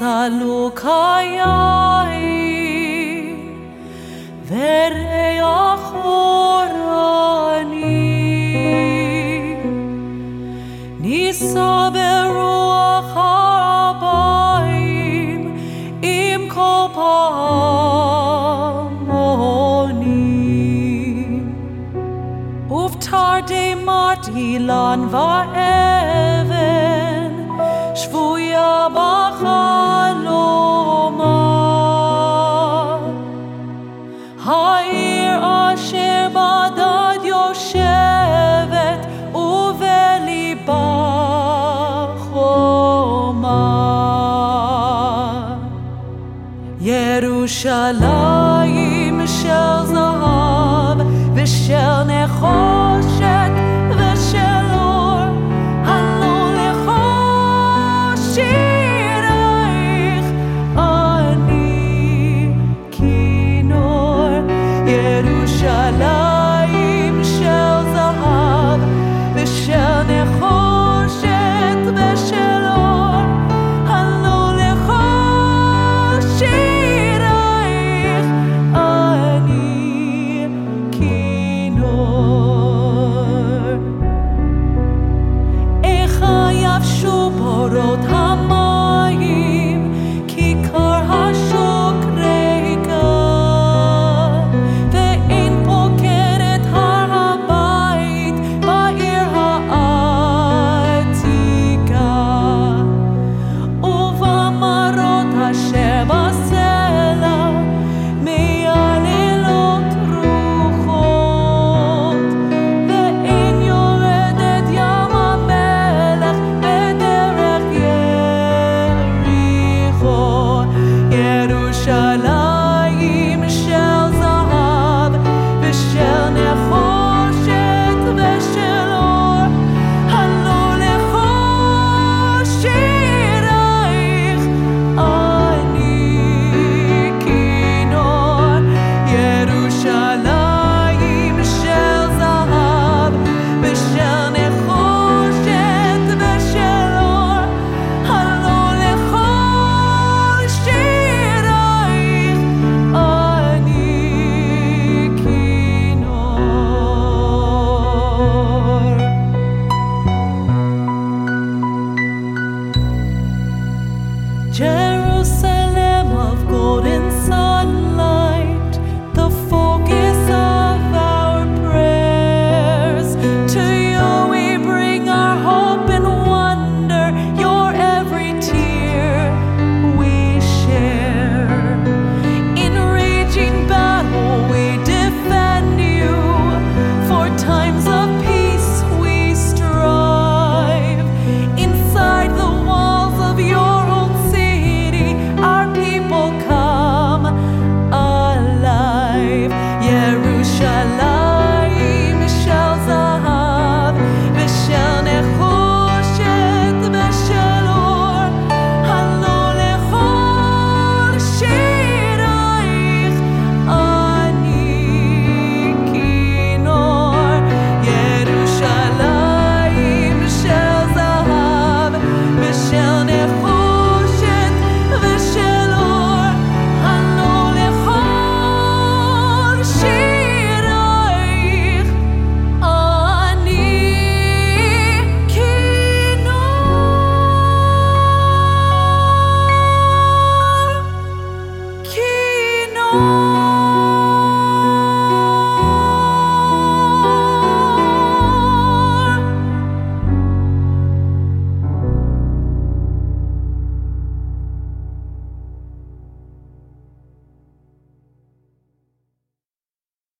ניסלו חיי וריח אורני נישא ברוח הבאים עם כל פעמונים ובתרתי מרתי לן ואבן שבויה בחלומה. העיר אשר בדד יושבת ובליבה חומה. ירושלים של זהב ושל נחושת ירושלים של זהב ושל נחושת